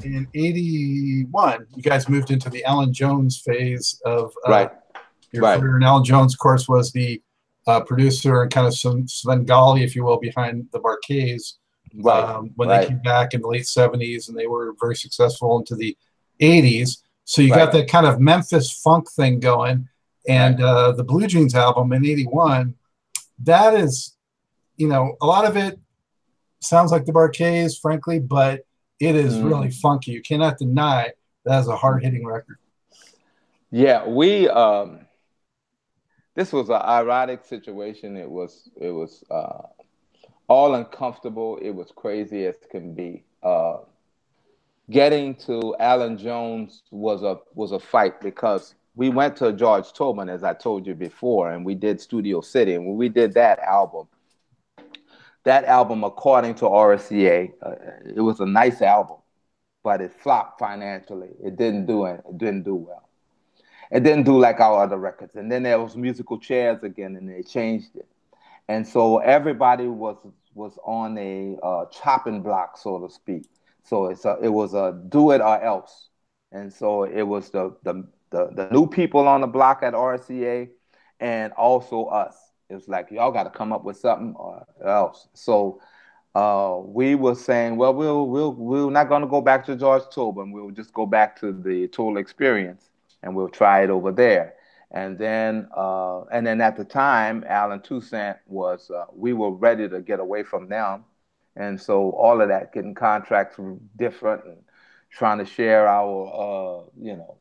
Mm-hmm. In '81, you guys moved into the Allen Jones phase of uh, right. your right. career. And Allen Jones, of course, was the uh, producer and kind of some Svengali, if you will, behind the Bar-Kays. Right. Um, when right. they came back in the late 70s and they were very successful into the 80s. So you right. got that kind of Memphis funk thing going. And uh, the Blue Jeans album in 81, that is, you know, a lot of it sounds like the Bar-Kays, frankly, but it is mm. really funky. You cannot deny that is a hard hitting record. Yeah, we um this was an ironic situation. It was it was uh all uncomfortable. It was crazy as can be. Uh getting to Allen Jones was a was a fight because we went to George Tobin, as I told you before, and we did Studio City. And when we did that album, that album, according to RCA, uh, it was a nice album, but it flopped financially. It didn't do it. It didn't do well. It didn't do like our other records. And then there was musical chairs again, and they changed it. And so everybody was was on a uh, chopping block, so to speak. So it's a, it was a do it or else. And so it was the, the the the new people on the block at RCA, and also us it was like y'all got to come up with something or else. So uh, we were saying, well, we'll we'll we're not going to go back to George Tobin. We'll just go back to the Total Experience, and we'll try it over there. And then uh, and then at the time, Allen Toussaint was uh, we were ready to get away from them, and so all of that getting contracts different and trying to share our uh, you know.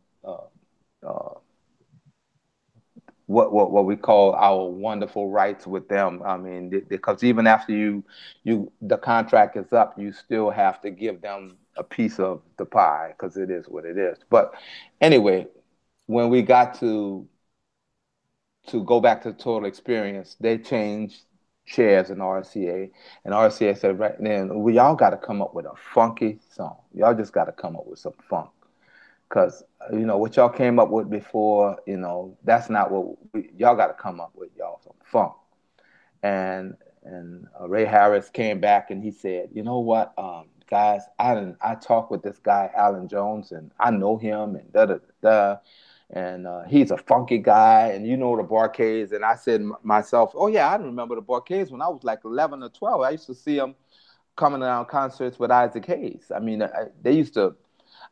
What, what what we call our wonderful rights with them. I mean, because even after you you the contract is up, you still have to give them a piece of the pie because it is what it is. But anyway, when we got to to go back to the total experience, they changed chairs in RCA, and RCA said right then, we y'all got to come up with a funky song. Y'all just got to come up with some funk because you know what y'all came up with before you know that's not what we, y'all got to come up with y'all some funk. And and uh, ray harris came back and he said you know what um, guys i didn't i talked with this guy allen jones and i know him and da da da and uh, he's a funky guy and you know the Bar-Kays and i said m- myself oh yeah i remember the Bar-Kays when i was like 11 or 12 i used to see them coming around concerts with isaac hayes. I mean I, they used to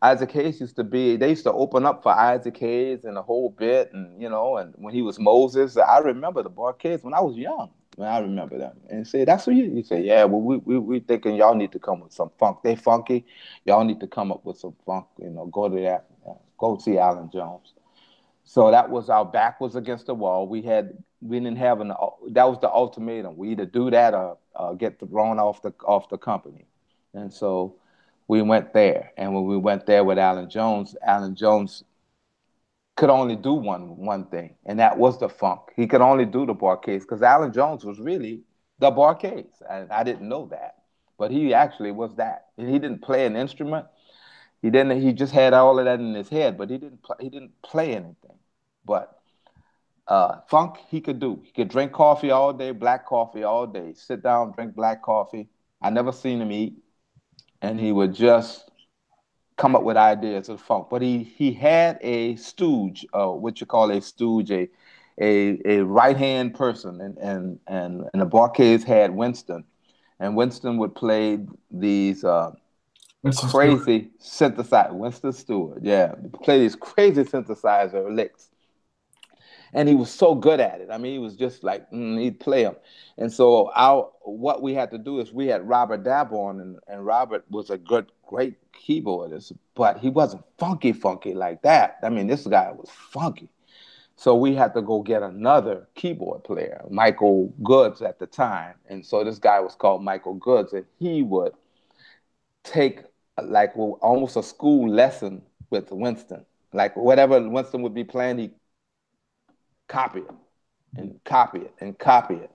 Isaac Hayes used to be, they used to open up for Isaac Hayes and a whole bit. And, you know, and when he was Moses, I remember the Bar-Kays when I was young. When I remember them and say, that's what you, you say, yeah, well, we, we, we thinking y'all need to come with some funk. They funky. Y'all need to come up with some funk, you know, go to that, uh, go see Allen Jones. So that was our back was against the wall. We had, we didn't have an, that was the ultimatum. We either do that or uh, get thrown off the, off the company. And so, we went there. And when we went there with Allen Jones, Allen Jones could only do one one thing, and that was the funk. He could only do the Bar-Kays because Allen Jones was really the Bar-Kays, and I didn't know that, but he actually was that. He didn't play an instrument. He didn't. He just had all of that in his head, but he didn't. Play, he didn't play anything. But uh, funk he could do. He could drink coffee all day, black coffee all day. Sit down, drink black coffee. I never seen him eat and he would just come up with ideas of funk. But he he had a stooge, uh, what you call a stooge, a a, a right hand person, and and and and the Bar-Kays had Winston, and Winston would play these. Uh, crazy synthesizer, Winston Stewart, yeah, play these crazy synthesizer licks, and he was so good at it. I mean, he was just like mm, he'd play them. And so our what we had to do is we had Robert Dabon, and, and Robert was a good, great keyboardist, but he wasn't funky, funky like that. I mean, this guy was funky. So we had to go get another keyboard player, Michael Goods at the time. And so this guy was called Michael Goods, and he would take like almost a school lesson with Winston. Like whatever Winston would be playing, he copy it and copy it and copy it.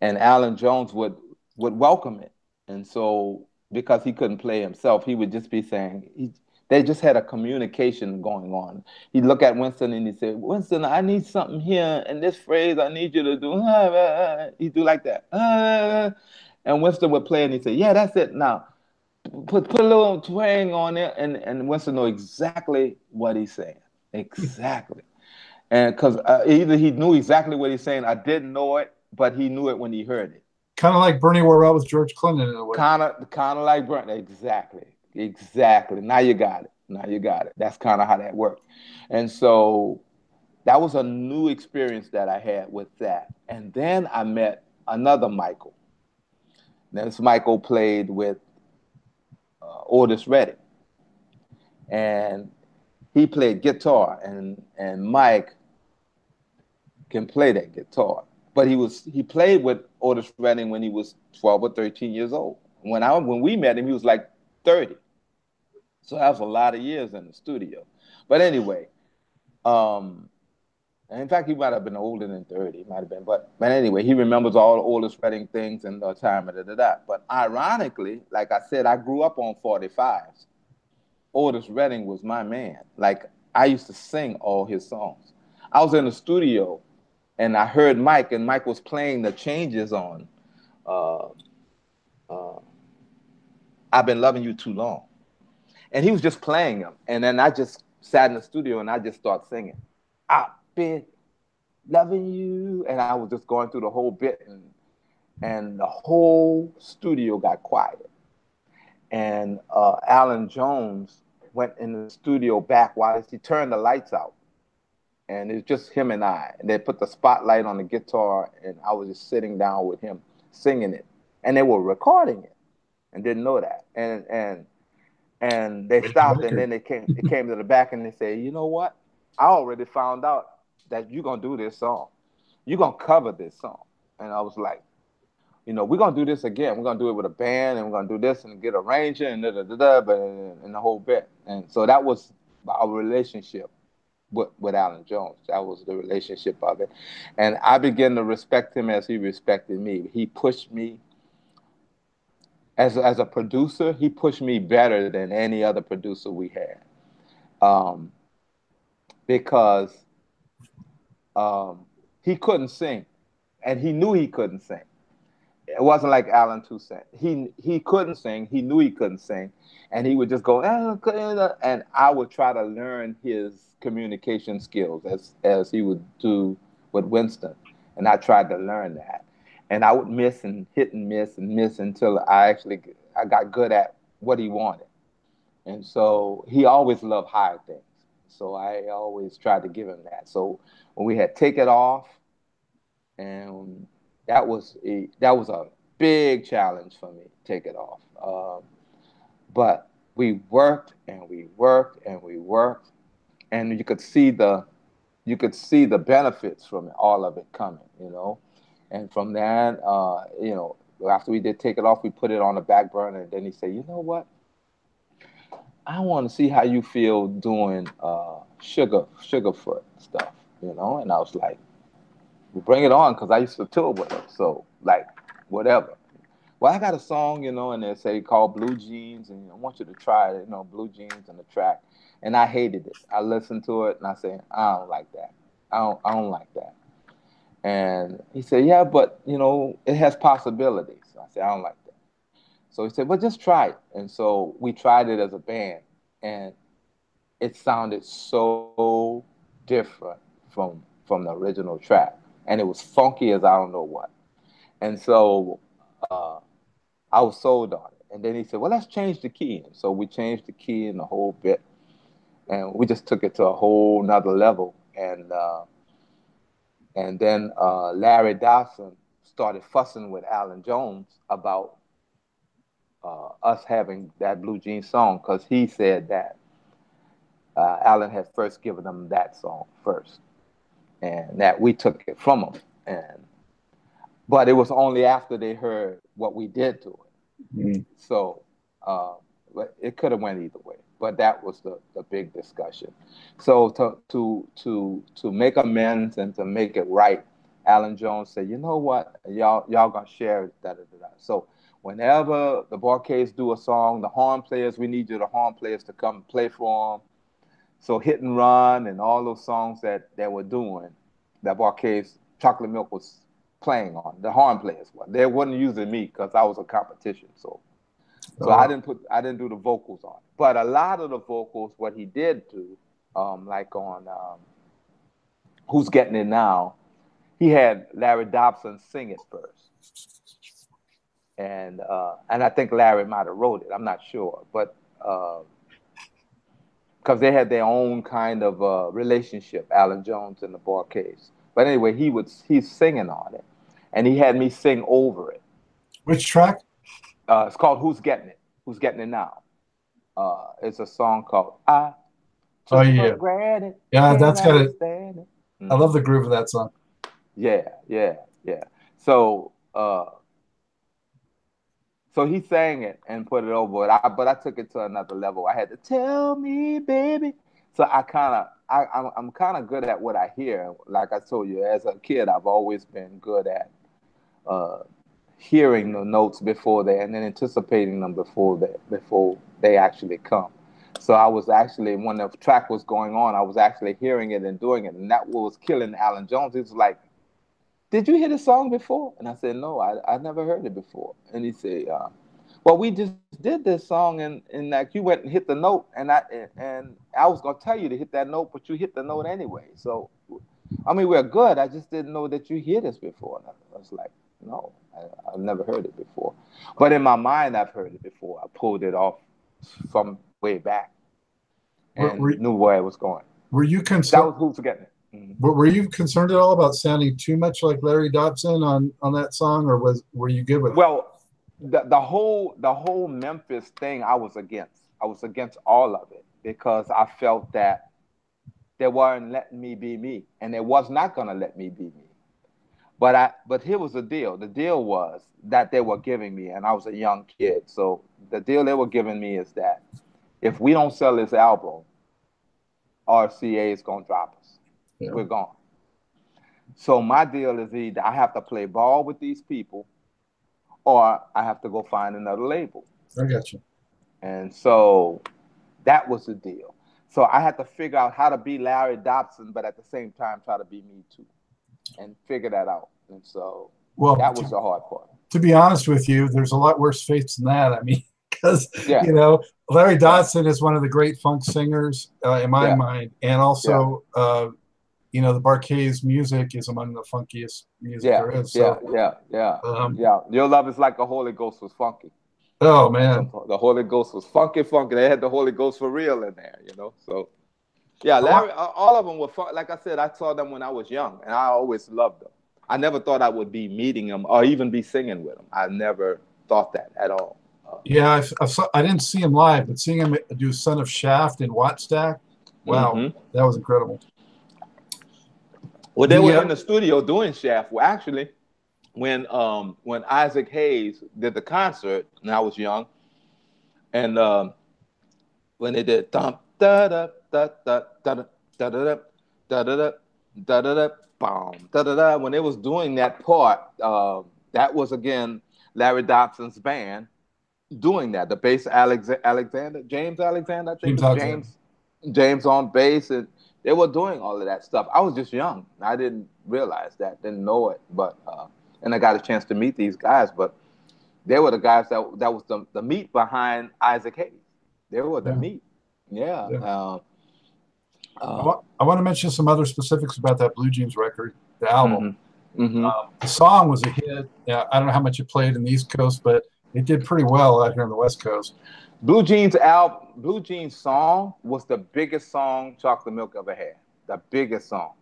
And Allen Jones would would welcome it. And so because he couldn't play himself, he would just be saying he, they just had a communication going on. He'd look at Winston and he'd say, Winston, I need something here. And this phrase, I need you to do. He'd do like that. And Winston would play and he'd say, Yeah, that's it. Now, put put a little twang on it, and and Winston know exactly what he's saying, exactly, and because uh, either he knew exactly what he's saying, I didn't know it, but he knew it when he heard it. Kind of like Bernie Worrell with George Clinton in a way. Kind of, kind of like Bernie. Exactly, exactly. Now you got it. Now you got it. That's kind of how that worked. And so that was a new experience that I had with that. And then I met another Michael. This Michael played with uh, Otis Redding, and he played guitar, and and Mike can play that guitar. But he was he played with Otis Redding when he was 12 or 13 years old. When I when we met him, he was like 30. So that was a lot of years in the studio. But anyway, um, in fact, he might have been older than 30, might have been. But but anyway, he remembers all the Otis Redding things and the time and da. But ironically, like I said, I grew up on 45s. Otis Redding was my man. Like I used to sing all his songs. I was in the studio and I heard Mike, and Mike was playing the changes on uh, uh, I've Been Loving You Too Long. And he was just playing them. And then I just sat in the studio and I just started singing. I've been loving you. And I was just going through the whole bit and and the whole studio got quiet. And uh, Allen Jones went in the studio back while he turned the lights out. And it's just him and I. And they put the spotlight on the guitar, and I was just sitting down with him singing it. And they were recording it and didn't know that. And and and they stopped and then they came they came to the back and they said, you know what? I already found out that you're gonna do this song. You're gonna cover this song. And I was like, you know, we're gonna do this again. We're gonna do it with a band and we're gonna do this and get arranger and da da da da and the whole bit. And so that was our relationship with, with Allen Jones. That was the relationship of it. And I began to respect him as he respected me. He pushed me as as a producer, he pushed me better than any other producer we had, um, because um, he couldn't sing, and he knew he couldn't sing. It wasn't like Allen Toussaint. He he couldn't sing. He knew he couldn't sing, and he would just go eh, and I would try to learn his communication skills as as he would do with Winston, and I tried to learn that and I would miss and hit and miss and miss until I actually I got good at what he wanted. And so he always loved high things. So I always tried to give him that. So when we had Take It Off, and that was a that was a big challenge for me, Take It Off. Um, but we worked and we worked and we worked, and you could see the you could see the benefits from all of it coming, you know. And from that, uh, you know, after we did take it off, we put it on the back burner. And then he said, you know what? I want to see how you feel doing uh, sugar, Sugarfoot stuff, you know? And I was like, bring it on, because I used to tour with him. So, like, whatever. Well, I got a song, you know, and they say called Blue Jeans, and I want you to try it, you know, Blue Jeans and the track. And I hated it. I listened to it and I said, I don't like that. I don't, I don't like that. And he said, Yeah, but you know, it has possibilities. I said, I don't like that. So he said, Well, just try it. And so we tried it as a band, and it sounded so different from from the original track. And it was funky as I don't know what. And so uh, I was sold on it. And then he said, Well, let's change the key. And so we changed the key in the whole bit. And we just took it to a whole nother level. And uh, and then uh, Larry Dodson started fussing with Allen Jones about uh, us having that Blue Jean song because he said that uh, Allen had first given them that song first, and that we took it from them. And but it was only after they heard what we did to it. Mm-hmm. So uh, it could have went either way but that was the, the big discussion. So to to to to make amends and to make it right, Allen Jones said, you know what, y'all y'all gonna share it, da, da, da, da. So whenever the Bar-Kays do a song, the horn players, we need you the horn players to come play for them. So hit and run and all those songs that that we're doing, that Bar-Kays Chocolate Milk was playing on, the horn players were. They wasn't using me because I was a competition. So So I didn't put I didn't do the vocals on it. But a lot of the vocals, what he did do, um, like on um, Who's Getting It Now, he had Larry Dodson sing it first. And uh, and I think Larry might have wrote it. I'm not sure, but because they had their own kind of uh, relationship, Allen Jones and the Bar-Kays. But anyway, he was he's singing on it, and he had me sing over it. Which track? Uh, it's called "Who's Getting It." Who's Getting It Now? Uh, it's a song called "I." Oh yeah, granted, yeah, that's got it. Mm-hmm. I love the groove of that song. Yeah, yeah, yeah. So, uh, so he sang it and put it over it. I, but I took it to another level. I had to tell me, baby. So I kind of, I, I'm, I'm kind of good at what I hear. Like I told you, as a kid, I've always been good at uh, hearing the notes before they, and then anticipating them before they, before they actually come. So I was actually when the track was going on, I was actually hearing it and doing it, and that was killing Allen Jones. He was like, did you hear the song before? And I said, no, I, I never heard it before. And he said, uh, well, we just did this song and, and like you went and hit the note and I, and I was going to tell you to hit that note, but you hit the note anyway. So, I mean, we're good. I just didn't know that you hear this before. And I was like, no, I, have never heard it before. But in my mind, I've heard it before. I pulled it off from way back and were, were, knew where it was going. Were you concerned? That was who's forgetting it. Mm-hmm. Were you concerned at all about sounding too much like Larry Dodson on on that song, or was were you good with? It? Well, the the whole the whole Memphis thing, I was against. I was against all of it because I felt that they weren't letting me be me, and they was not going to let me be me. But I but here was the deal. The deal was that they were giving me, and I was a young kid. So the deal they were giving me is that if we don't sell this album, RCA is gonna drop us yeah. we're gone. So my deal is either I have to play ball with these people, or I have to go find another label. I got you. And so that was the deal. So I had to figure out how to be Larry Dodson, but at the same time try to be me too, and figure that out. And so well, that was to, the hard part. To be honest with you, there's a lot worse fates than that. I mean, because yeah. you know Larry Dodson is one of the great funk singers uh, in my yeah. mind, and also yeah. uh, you know, the Bar-Kays music is among the funkiest music yeah, there is. So, yeah, yeah, yeah, um, yeah. Your love is like the Holy Ghost was funky. Oh man, the Holy Ghost was funky, funky. They had the Holy Ghost for real in there, you know. So, yeah, Larry, all of them were fun. Like I said, I saw them when I was young, and I always loved them. I never thought I would be meeting them or even be singing with them. I never thought that at all. Uh, yeah, I, I, saw, I, didn't see him live, but seeing him do "Son of Shaft" in Wattstax, wow, mm-hmm. that was incredible. Well, they were in the studio doing Shaft. Well, actually, when um when Isaac Hayes did the concert, and I was young, and um, when they did da da da da da da da da da da da da da da da da da when they was doing that part, uh, that was again Larry Dodson's band doing that. The bass Alex- Alexander James Alexander, I think James James, James on bass and they were doing all of that stuff. I was just young. I didn't realize that, didn't know it. But uh, and I got a chance to meet these guys, but they were the guys that that was the, the meat behind Isaac Hayes. They were the yeah. meat. Yeah. yeah. Uh, uh, I, want, I, want, to mention some other specifics about that Blue Jeans record, the album. Mm-hmm. Mm-hmm. Um, the song was a hit. Yeah, I don't know how much it played in the East Coast, but it did pretty well out here on the West Coast. Blue Jeans album, Blue Jeans song was the biggest song Chocolate Milk ever had. The biggest song.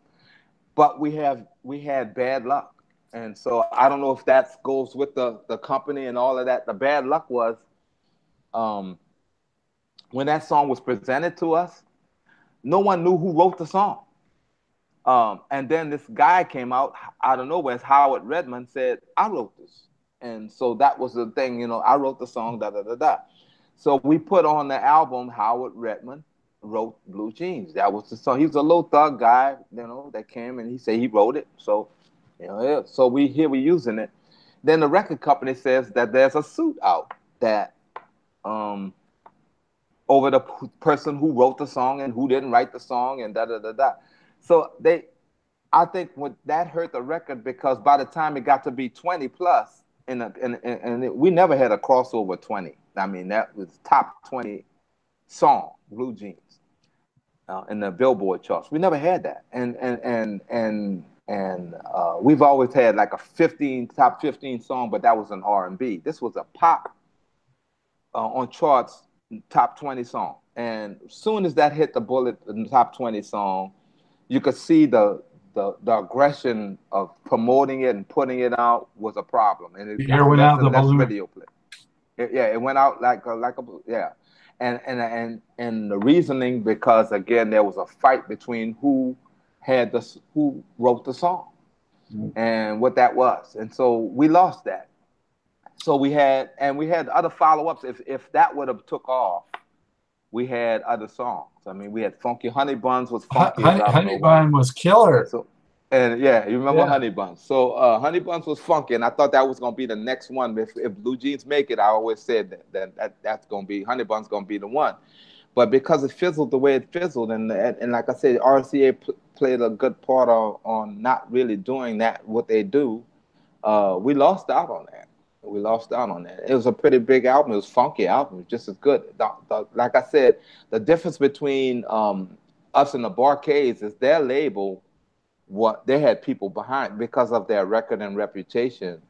But we have we had bad luck. And so I don't know if that goes with the, the company and all of that. The bad luck was um, when that song was presented to us, no one knew who wrote the song. Um, and then this guy came out out of nowhere, Howard Redman said, I wrote this. And so that was the thing, you know, I wrote the song, da da da da. So we put on the album Howard Redman wrote Blue Jeans. That was the song. He was a little thug guy, you know, that came and he said he wrote it. So, you know, yeah. so we here we're using it. Then the record company says that there's a suit out that um over the p- person who wrote the song and who didn't write the song and da da da da. So they I think what that hurt the record because by the time it got to be 20 plus, and and, and we never had a crossover 20 I mean, that was top 20 song, Blue Jeans, uh, in the Billboard charts. We never had that. And, and, and, and, and uh, we've always had like a 15 top 15 song, but that was an R&B. This was a pop uh, on charts, top 20 song. And as soon as that hit the bullet, in the top 20 song, you could see the the, the aggression of promoting it and putting it out was a problem. And it, the air went out the balloon. Video play. It, yeah, it went out like a, like a yeah, and and and and the reasoning because again there was a fight between who had the who wrote the song mm-hmm. and what that was, and so we lost that. So we had and we had other follow ups. If if that would have took off, we had other songs. I mean, we had Funky Honey Buns was funky. Honey, honey Bun was killer. So, and yeah, you remember yeah. Honey Buns. So uh, Honey Buns was funky, and I thought that was gonna be the next one. If, if Blue Jeans make it, I always said that, that, that that's gonna be Honey Buns gonna be the one. But because it fizzled the way it fizzled, and and, and like I said, RCA pl- played a good part on, on not really doing that what they do, uh, we lost out on that we lost out on that. It was a pretty big album. It was funky album, just as good. The, the, like I said, the difference between um, us and the Bar-Kays is their label. What they had people behind because of their record and reputation.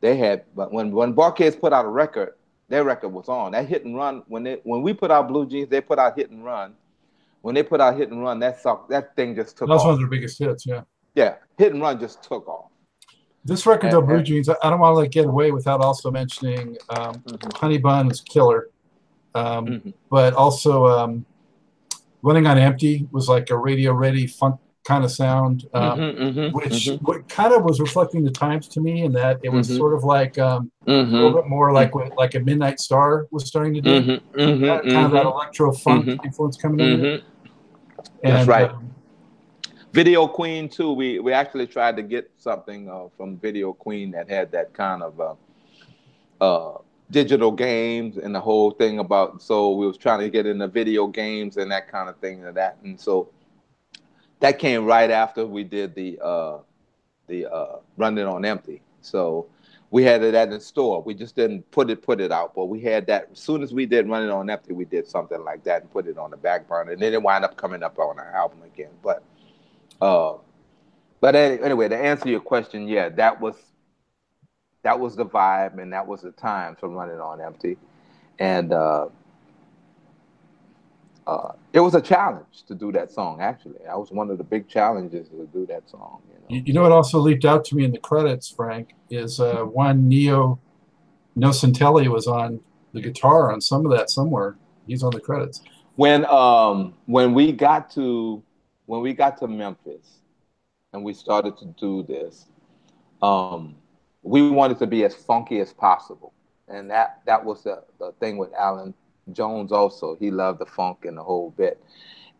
They had, but when when Bar-Kays put out a record, their record was on. That hit and run when they when we put out Blue Jeans, they put out Hit and Run. When they put out Hit and Run, that song, that thing just took. Off. That's off. one of their biggest hits. Yeah. Yeah, Hit and Run just took off. This record, of Blue Jeans, I don't want to like get away without also mentioning um, mm-hmm. Honey Bun is killer, um, mm-hmm. but also um, Running on Empty was like a radio ready funk kind of sound, um, mm-hmm, mm-hmm which mm-hmm. kind of was reflecting the times to me in that it was mm-hmm. sort of like um, a little bit more like what like a Midnight Star was starting to do, kind of that electro funk influence coming in. And, That's right. Um, Video Queen too. We we actually tried to get something uh, from Video Queen that had that kind of uh, uh, digital games and the whole thing about. So we was trying to get into video games and that kind of thing and that. And so that came right after we did the uh, the uh, Running on Empty. So we had it at the store. We just didn't put it put it out, but we had that. As soon as we did Running on Empty, we did something like that and put it on the back burner, and then it wound up coming up on our album again. But uh, but anyway, to answer your question, yeah, that was that was the vibe, and that was the time for running on empty, and uh, uh, it was a challenge to do that song. Actually, that was one of the big challenges to do that song. You know, you know what also leaped out to me in the credits, Frank, is uh, one Leo Nocentelli was on the guitar on some of that somewhere. He's on the credits. When um when we got to when we got to Memphis and we started to do this, um, we wanted to be as funky as possible. And that, that was the, the thing with Allen Jones also. He loved the funk and the whole bit.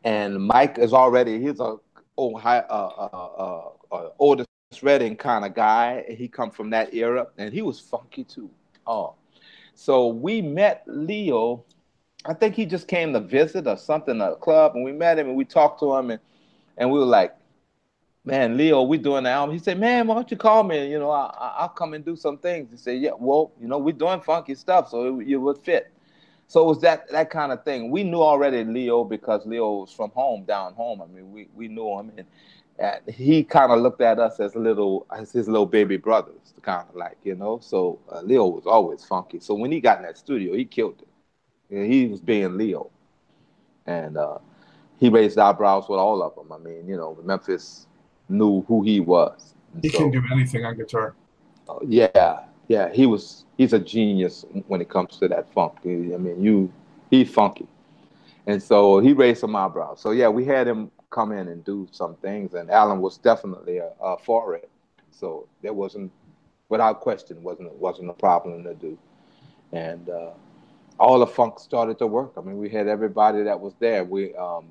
And Mike is already, he's a high, uh, uh, uh, uh Otis Redding kind of guy. He come from that era and he was funky too. Oh. So we met Leo I think he just came to visit or something, at a club, and we met him and we talked to him, and and we were like, man, Leo, we doing the album. He said, man, why don't you call me? You know, I, will come and do some things. He said, yeah, well, you know, we're doing funky stuff, so it, it would fit. So it was that that kind of thing. We knew already Leo because Leo was from home, down home. I mean, we, we knew him, and, and he kind of looked at us as little as his little baby brothers, kind of like you know. So uh, Leo was always funky. So when he got in that studio, he killed it. And he was being Leo, and uh, he raised eyebrows with all of them. I mean, you know, Memphis knew who he was. he so, can do anything on guitar. Uh, yeah, yeah, he was. He's a genius when it comes to that funk. I mean, you, he's funky, and so he raised some eyebrows. So yeah, we had him come in and do some things, and Allen was definitely a, uh, for it. So there wasn't, without question, wasn't wasn't a problem to do, and uh, all the funk started to work. I mean, we had everybody that was there. We um,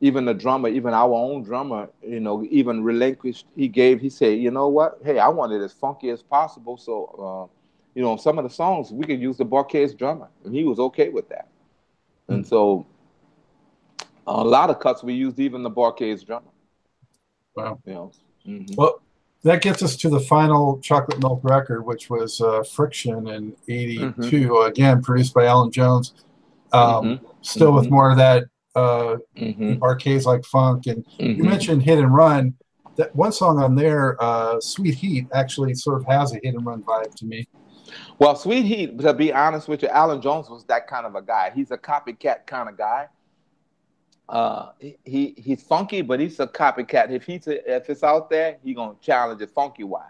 even the drummer, even our own drummer, you know, even relinquished. He gave. He said, you know what? Hey, I want it as funky as possible. So, uh, you know, some of the songs we could use the Bar-Kays drummer, and he was okay with that. Mm-hmm. And so, a lot of cuts we used even the Bar-Kays drummer. Wow. You know. Mm-hmm. Well, that gets us to the final chocolate milk record, which was uh, Friction in '82. Mm-hmm. Again, produced by Allen Jones. Um, mm-hmm. Still with mm-hmm. more of that uh, mm-hmm. Bar-Kays like funk. And you mm-hmm. mentioned Hit and Run. That one song on there, uh, "Sweet Heat," actually sort of has a hit and run vibe to me. Well, Sweet Heat, to be honest with you, Allen Jones was that kind of a guy. He's a copycat kind of guy. Uh, he he's funky, but he's a copycat. If he's a, if it's out there, he gonna challenge it funky wise.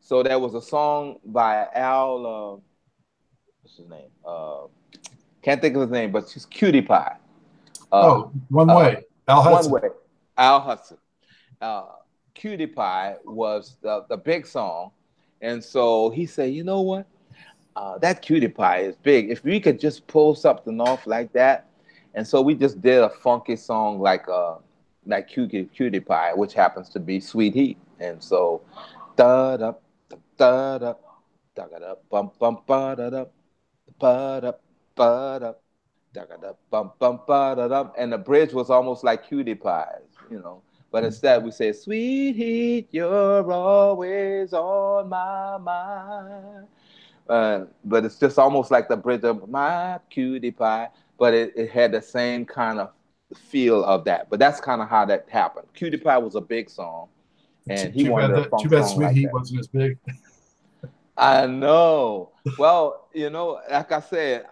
So there was a song by Al. Uh, what's his name? Uh, can't think of his name, but she's Cutie Pie. Uh, oh, one uh, way. Al Hudson. One way. Al Hudson. Uh, Cutie Pie was the, the big song, and so he said, you know what? Uh, that Cutie Pie is big. If we could just pull something off like that and so we just did a funky song like uh like Cutie, Cutie Pie, which happens to be Sweet Heat. And so da da da da da da da bum bum ba da da ba da ba da da da bum bum ba da da and the bridge was almost like Cutie Pie, you know. But instead we say, Sweet Heat, you're always on my mind. Uh, but it's just almost like the bridge of my cutie pie but it, it had the same kind of feel of that. But that's kind of how that happened. Cutie Pie was a big song, and he too wanted bad a Too bad Sweet like Heat that. wasn't as big. I know. Well, you know, like I said,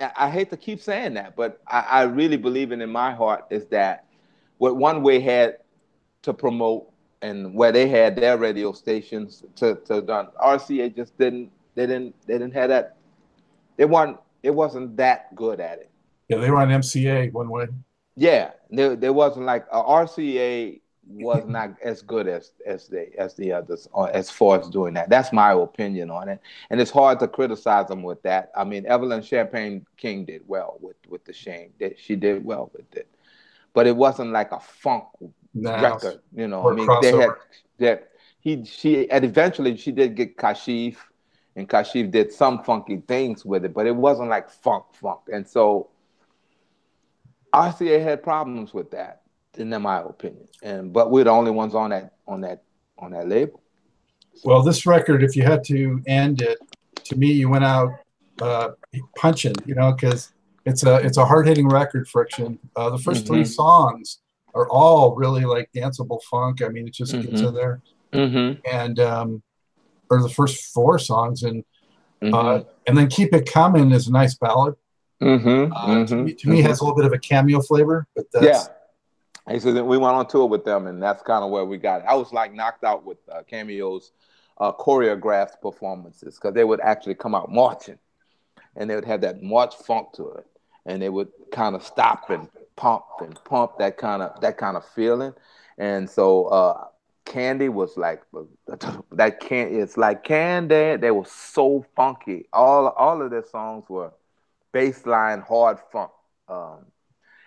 I, I hate to keep saying that, but I, I really believe in in my heart is that what One Way had to promote and where they had their radio stations to, to done, RCA just didn't they didn't they didn't have that they weren't it wasn't that good at it. Yeah, they were on MCA one way. Yeah, there, there wasn't like a RCA was not as good as as the as the others as far as doing that. That's my opinion on it, and it's hard to criticize them with that. I mean, Evelyn Champagne King did well with with the Shame. That she did well with it, but it wasn't like a funk record. You know, I mean, crossover. they had that he she and eventually she did get Kashif and Kashif did some funky things with it, but it wasn't like funk funk. And so RCA had problems with that, in my opinion. And but we're the only ones on that on that on that label. Well, this record, if you had to end it, to me, you went out uh, punching, you know, because it's a it's a hard hitting record. Friction. Uh, the 1st mm-hmm. three songs are all really like danceable funk. I mean, it just mm-hmm. gets in there. Mm-hmm. And um, or the first four songs, and mm-hmm. uh, and then "Keep It Coming" is a nice ballad. Mm-hmm. Uh, to, me, to me, has a little bit of a cameo flavor, but that's, yeah. He said we went on tour with them, and that's kind of where we got it. I was like knocked out with uh, cameos, uh, choreographed performances because they would actually come out marching, and they would have that march funk to it, and they would kind of stop and pump and pump that kind of that kind of feeling, and so uh, Candy was like that. Can it's like Candy. They were so funky. All all of their songs were bassline hard funk. Um,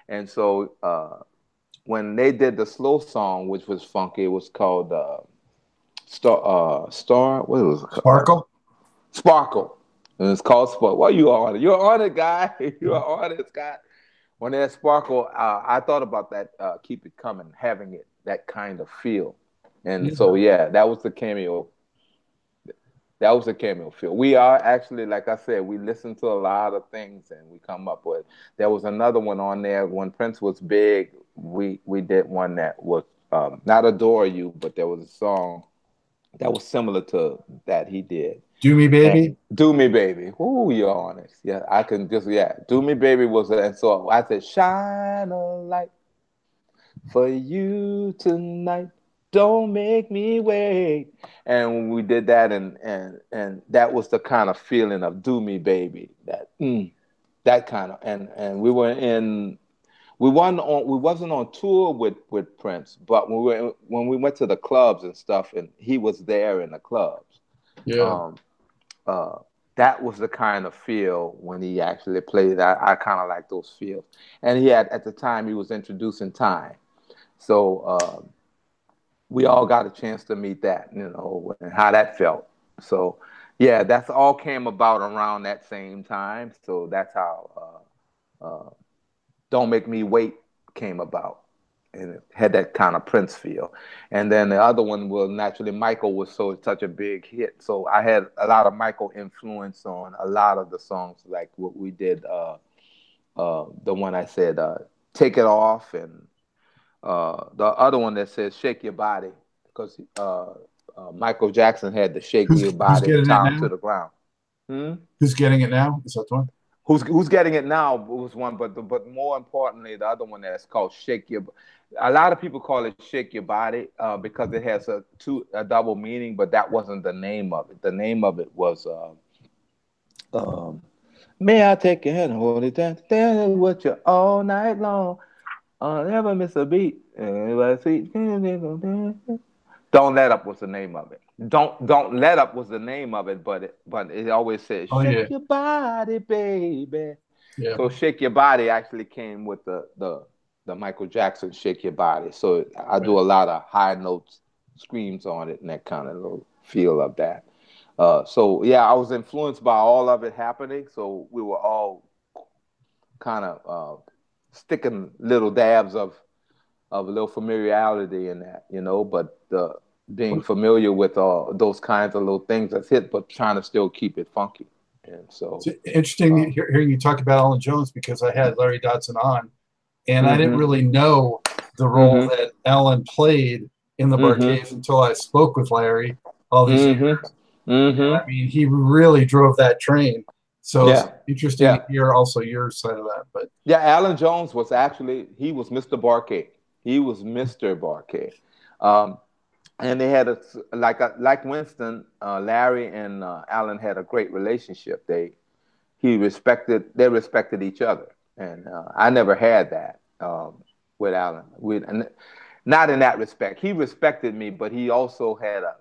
and so uh, when they did the slow song, which was funky, it was called uh, Star. Uh, Star. What was it? Sparkle. Sparkle. And it's called Sparkle. Well, you are on it. You're on it, guy. You're on it, Scott. When that Sparkle, uh, I thought about that. Uh, Keep it coming, having it that kind of feel. And yeah. so yeah, that was the cameo. That was a cameo feel. We are actually, like I said, we listen to a lot of things and we come up with. There was another one on there when Prince was big. We we did one that was um, not adore you, but there was a song that was similar to that he did. Do me, baby. And do me, baby. Ooh, you're honest. Yeah, I can just yeah. Do me, baby was and so I said, shine a light for you tonight don't make me wait. And we did that and and and that was the kind of feeling of do me baby. That mm, that kind of and and we were in we wasn't on we wasn't on tour with with prince but when we were when we went to the clubs and stuff and he was there in the clubs. Yeah. Um, uh, that was the kind of feel when he actually played. I, I kind of like those feels. And he had at the time he was introducing time. So uh, we all got a chance to meet that, you know, and how that felt. So, yeah, that's all came about around that same time. So that's how uh, uh, "Don't Make Me Wait" came about. and it had that kind of Prince feel. And then the other one was naturally Michael was so such a big hit. So I had a lot of Michael influence on a lot of the songs, like what we did. Uh, uh, the one I said, uh, "Take It Off," and uh, the other one that says "Shake Your Body," because uh, uh, Michael Jackson had to shake who's, your body down to the ground. Hmm? Who's getting it now? Is that the one? Who's who's getting it now was one, but the, but more importantly, the other one that's called "Shake Your." A lot of people call it "Shake Your Body" uh, because it has a two a double meaning, but that wasn't the name of it. The name of it was. Uh, um, May I take your hand and hold it down, down with you all night long. I'll never miss a beat. Don't Let Up was the name of it. Don't Don't Let Up was the name of it, but it but it always says oh, Shake yeah. your body, baby. Yeah. So Shake Your Body actually came with the the the Michael Jackson Shake Your Body. So I do a lot of high notes, screams on it, and that kind of little feel of that. Uh, so yeah, I was influenced by all of it happening. So we were all kind of uh, sticking little dabs of of a little familiarity in that, you know, but the being familiar with uh, those kinds of little things that's hit, but trying to still keep it funky. And so it's interesting um, hearing you talk about Allen Jones because I had Larry Dodson on, and mm-hmm. I didn't mm-hmm. really know the role mm-hmm. that Allen played in the mm-hmm. Until I spoke with Larry all these mm-hmm. years. Mm-hmm. I mean, he really drove that train. So yeah. interesting yeah. to hear also your side of that. But yeah, Allen Jones was actually he was Mr. Bar-Kay. He was Mr. Bar-Kay. Um, and they had a like a, like Winston, uh, Larry and uh, Allen had a great relationship. They he respected they respected each other, and uh, I never had that um, with Allen. With not in that respect. He respected me, but he also had a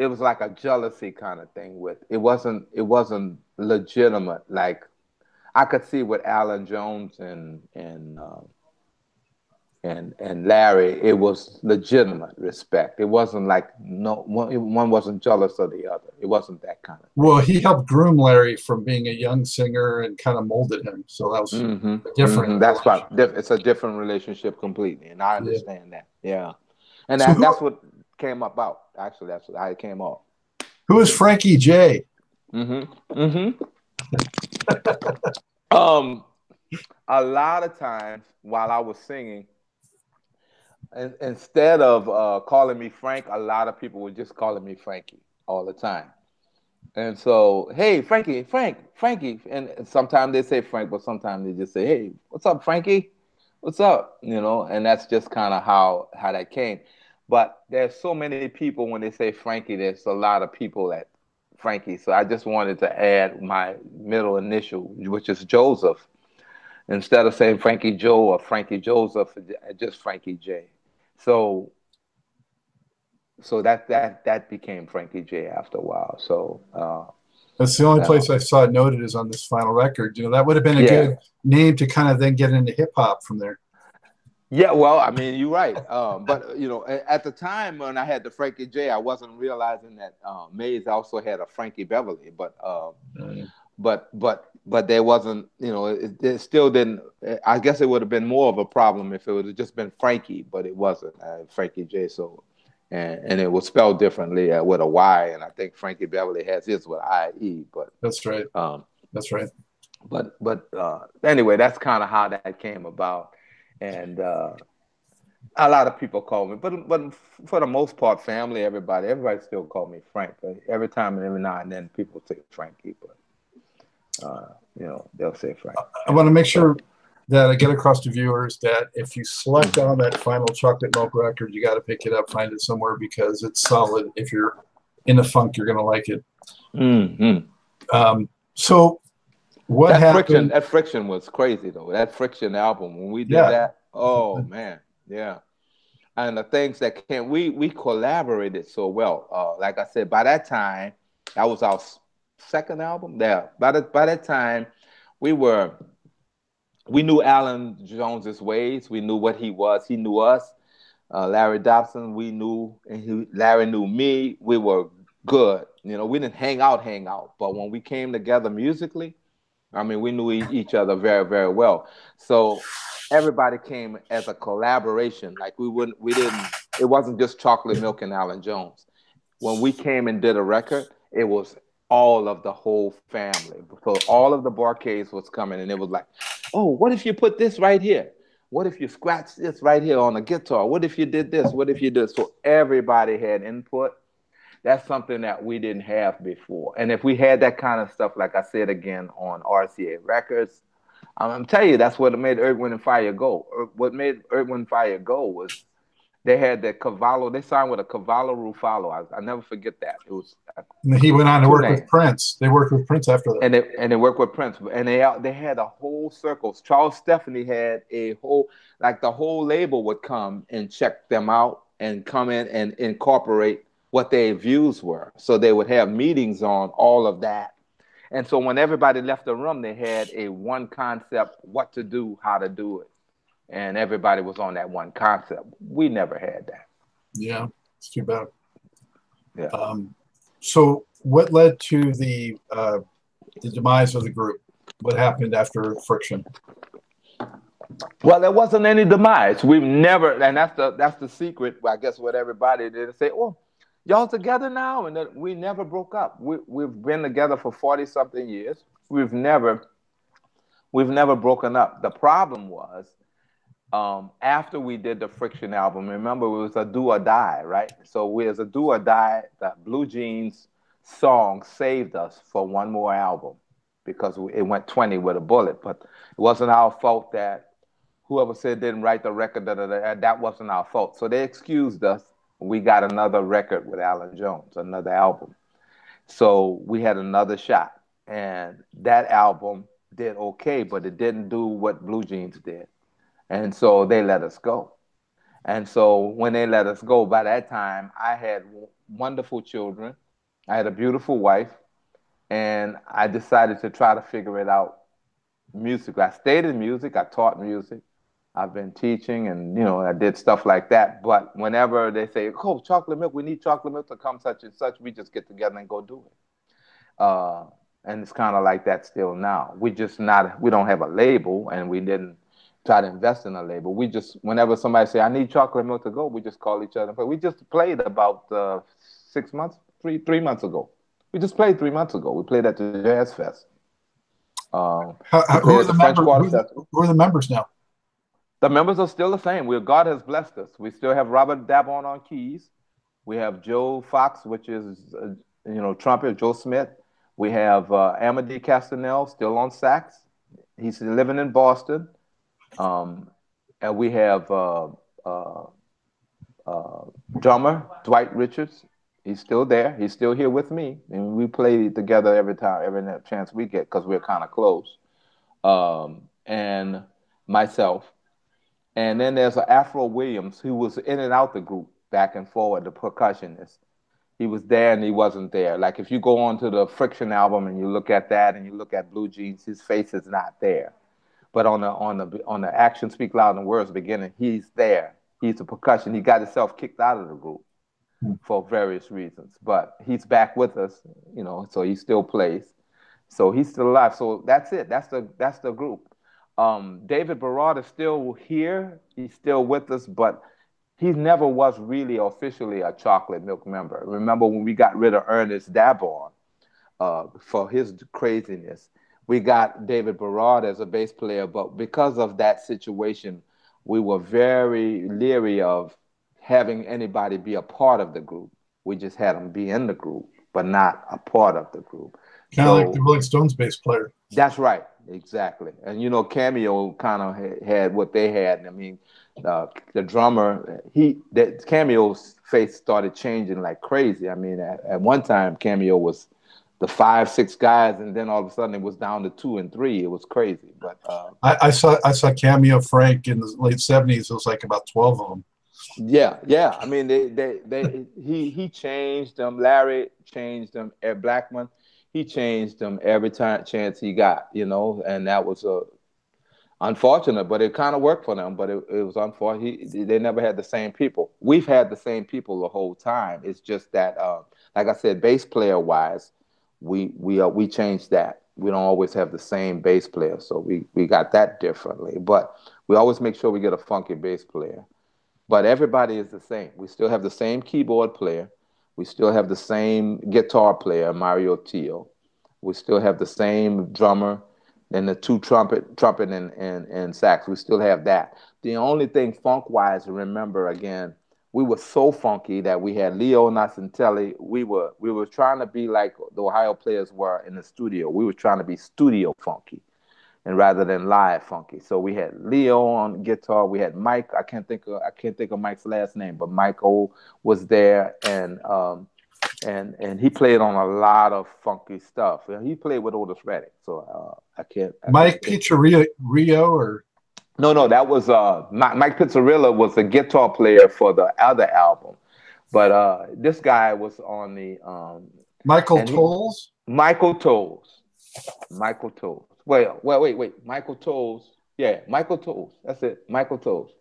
it was like a jealousy kind of thing with it wasn't it wasn't legitimate like I could see with Allen Jones and and uh, and and Larry, it was legitimate respect. It wasn't like no one, one wasn't jealous of the other. It wasn't that kind of. Thing. Well, he helped groom Larry from being a young singer and kind of molded him. So that was mm-hmm. different. Mm-hmm. That's why it's a different relationship completely, and I understand yeah. that. Yeah, and that, so who, that's what came up about. Actually, that's how it came off. Who is Frankie J? Mm-hmm. Mm-hmm. um, a lot of times while I was singing and instead of uh, calling me Frank, a lot of people were just calling me Frankie all the time. And so, hey, Frankie, Frank, Frankie. And sometimes they say Frank, but sometimes they just say, hey, what's up, Frankie? What's up? You know, and that's just kind of how how that came. But there's so many people when they say Frankie, there's a lot of people that Frankie. So I just wanted to add my middle initial, which is Joseph, instead of saying Frankie Joe or Frankie Joseph, just Frankie J. So so that that that became Frankie J after a while. So uh, that's the only uh, place I saw it noted is on this final record. You know, that would have been a yeah. good name to kind of then get into hip hop from there. Yeah, well, I mean, you're right. Um, but you know, at the time when I had the Frankie J, I wasn't realizing that uh, Maze also had a Frankie Beverly. But uh, mm. but but but there wasn't, you know, it, it, still didn't. I guess it would have been more of a problem if it would have just been Frankie, but it wasn't uh, Frankie J. So, and and it was spelled differently uh, with a Y, and I think Frankie Beverly has his with I E. But that's right. Um, that's right. But but uh, anyway, that's kind of how that came about, and uh, a lot of people call me, but but for the most part, family, everybody, everybody still call me Frank. But every time and every now and then, people say Frankie, but uh, you know, they'll say Frank. I want to make sure that I get across to viewers that if you select on that final chocolate milk record, you got to pick it up, find it somewhere because it's solid. If you're in a funk, you're going to like it. Mm-hmm. Um, so, what that happened? Friction, that friction was crazy though. That friction album when we did yeah. that, oh man, yeah. And the things that came, we we collaborated so well. Uh, like I said, by that time, that was our second album. There, by the by that time, we were we knew Allen Jones's ways. We knew what he was. He knew us. Uh, Larry Dodson, we knew, and he, Larry knew me. We were good. You know, we didn't hang out, hang out, but when we came together musically, I mean, we knew each other very, very well. So everybody came as a collaboration. Like we wouldn't, we didn't. It wasn't just Chocolate Milk and Allen Jones. When we came and did a record, it was all of the whole family. So all of the Bar-Kays was coming, and it was like, oh, what if you put this right here? What if you scratch this right here on the guitar? What if you did this? What if you did? So everybody had input. That's something that we didn't have before. And if we had that kind of stuff, like I said again on RCA Records, I'm telling you, that's what made Earth, Wind, and Fire go. What made Earth, Wind, and Fire go was they had the Cavallo. They signed with a Cavallo Ruffalo. I, I never forget that. It was. Uh, he went on to work names. with Prince. They worked with Prince after that. And they and they worked with Prince. And they they had a whole circle. Charles Stepney had a whole like the whole label would come and check them out and come in and incorporate what their views were. So they would have meetings on all of that. And so when everybody left the room, they had a one concept, what to do, how to do it and everybody was on that one concept. We never had that. Yeah, it's too bad. Yeah. Um, so, what led to the uh, the demise of the group? What happened after friction? Well, there wasn't any demise. We've never, and that's the that's the secret. I guess what everybody did say, "Oh, y'all together now," and that we never broke up. We we've been together for forty something years. We've never we've never broken up. The problem was um, after we did the Friction album, remember it was a do or die, right? So we as a do or die, the Blue Jeans song saved us for one more album because it went 20 with a bullet. But it wasn't our fault that whoever said didn't write the record, da, that wasn't our fault. So they excused us. We got another record with Allen Jones, another album. So we had another shot. And that album did okay, but it didn't do what Blue Jeans did. And so they let us go. And so when they let us go, by that time, I had wonderful children. I had a beautiful wife. And I decided to try to figure it out musically. I stayed in music, I taught music. I've been teaching and, you know, I did stuff like that. But whenever they say, oh, chocolate milk, we need chocolate milk to come such and such, we just get together and go do it. Uh, and it's kind of like that still now. We just not, we don't have a label and we didn't try to invest in a label. We just, whenever somebody say, I need chocolate milk to go, we just call each other. But we just played about uh, six months, three three months ago. We just played three months ago. We played at the Jazz Fest. Uh, how, how, who, are the member, who, who, are the members now? The members are still the same. We God has blessed us. We still have Robert Dabon on keys. We have Joe Fox, which is uh, you know trumpet. Joe Smith. We have uh, Amadee Castenell still on sax. He's living in Boston. Um, and we have uh, uh, uh, drummer Dwight Richards. He's still there. He's still here with me, and we play together every time, every chance we get because we're kind of close. Um, and myself, and then there's Afro Williams who was in and out the group, back and forward, the percussionist. He was there and he wasn't there. Like if you go on to the Friction album and you look at that and you look at Blue Jeans, his face is not there. But on the on the on the action speak loud and words beginning, he's there. He's a percussion. He got himself kicked out of the group hmm. for various reasons, but he's back with us. You know, so he still plays. So he's still alive. So that's it. That's the that's the group. Um, David Barard is still here. He's still with us, but he never was really officially a chocolate milk member. Remember when we got rid of Ernest Dabon uh, for his craziness? we got David Barard as a bass player, but because of that situation, we were very leery of having anybody be a part of the group. We just had them be in the group, but not a part of the group. Kind of so, like the Rolling Stones bass player. That's right, exactly. And you know, Cameo kind of had, had, what they had. I mean, uh, the drummer, he that Cameo's face started changing like crazy. I mean, at, at one time, Cameo was the five, six guys, and then all of a sudden it was down to two and three. It was crazy. But uh, I, I, saw I saw Cameo Frank in the late seventies. It was like about twelve of them. Yeah, yeah. I mean, they they, they he he changed them. Larry changed them. Ed Blackmon, he changed them every time chance he got. You know, and that was a unfortunate, but it kind of worked for them. But it, it was unfortunate. He, they never had the same people. We've had the same people the whole time. It's just that, uh, like I said, bass player wise we we uh, we changed that. we don't always have the same bass player, so we we got that differently. But we always make sure we get a funky bass player. But everybody is the same. We still have the same keyboard player. We still have the same guitar player, Mario Tio. We still have the same drummer and the two trumpet, trumpet and, and, and sax. We still have that. The only thing funk wise, remember again, we were so funky that we had Leo Nocentelli. We were we were trying to be like the Ohio players were in the studio. We were trying to be studio funky, and rather than live funky. So we had Leo on guitar. We had Mike. I can't think of I can't think of Mike's last name, but Michael was there, and um, and and he played on a lot of funky stuff. He played with Otis Redding, so uh, I can't. I Mike Pizzeria Rio or no, no, that was uh, Mike Pizzarilla was the guitar player for the other album, but uh, this guy was on the um, Michael Toles. Michael Toles. Michael Toles. Wait, wait, wait, wait. Michael Toles. Yeah, Michael Toles. That's it. Michael Toles.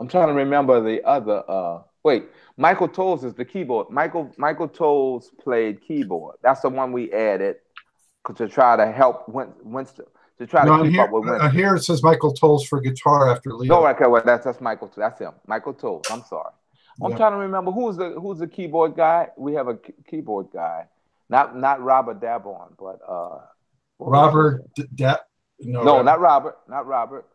I'm trying to remember the other. Uh, wait, Michael Toles is the keyboard. Michael Michael Toles played keyboard. That's the one we added to try to help Winston to try no, to keep here, up with Uh, here it says Michael Toles for guitar after Leo. No, okay, well that's that's Michael. That's him. Michael Toles. I'm sorry. I'm yeah. trying to remember who's the who's the keyboard guy. We have a keyboard guy, not not Robert Dabon, but uh, Robert Da. No, no not Robert. Not Robert.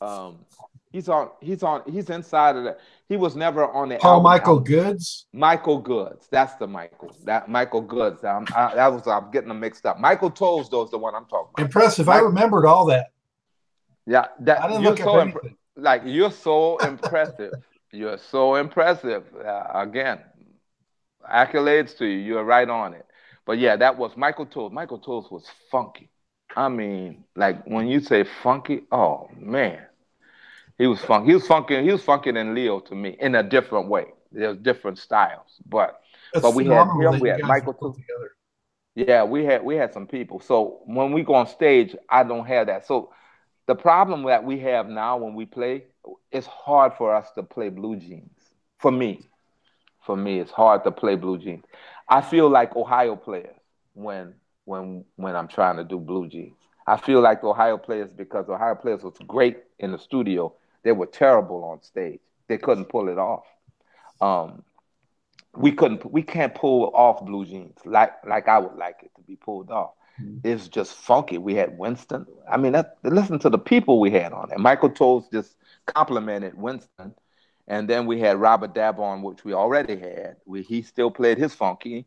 Um, he's on. He's on. He's inside of that. He was never on the. Paul album, Michael album. Goods. Michael Goods. That's the Michael. That Michael Goods. I'm, I, that was. I'm getting them mixed up. Michael Toles, though, is the one I'm talking about. Impressive. Michael, I remembered all that. Yeah, that I didn't you're look so imp- like you're so impressive. You're so impressive. Uh, again, accolades to you. You're right on it. But yeah, that was Michael Toles. Michael Toles was funky. I mean, like when you say funky, oh man, he was funky. He was funky. He was funky than Leo to me in a different way. There's different styles, but That's but we had him. We had Michael Toles. together. Yeah, we had we had some people. So when we go on stage, I don't have that. So the problem that we have now when we play, it's hard for us to play blue jeans. For me, for me, it's hard to play blue jeans. I feel like Ohio players when when when I'm trying to do blue jeans. I feel like Ohio players because Ohio players was great in the studio. They were terrible on stage. They couldn't pull it off. Um, we couldn't. We can't pull off blue jeans like like I would like it to be pulled off. Mm-hmm. It's just funky. We had Winston. I mean, that, listen to the people we had on there. Michael Toles just complimented Winston. And then we had Robert Dabon, which we already had. We, he still played his funky.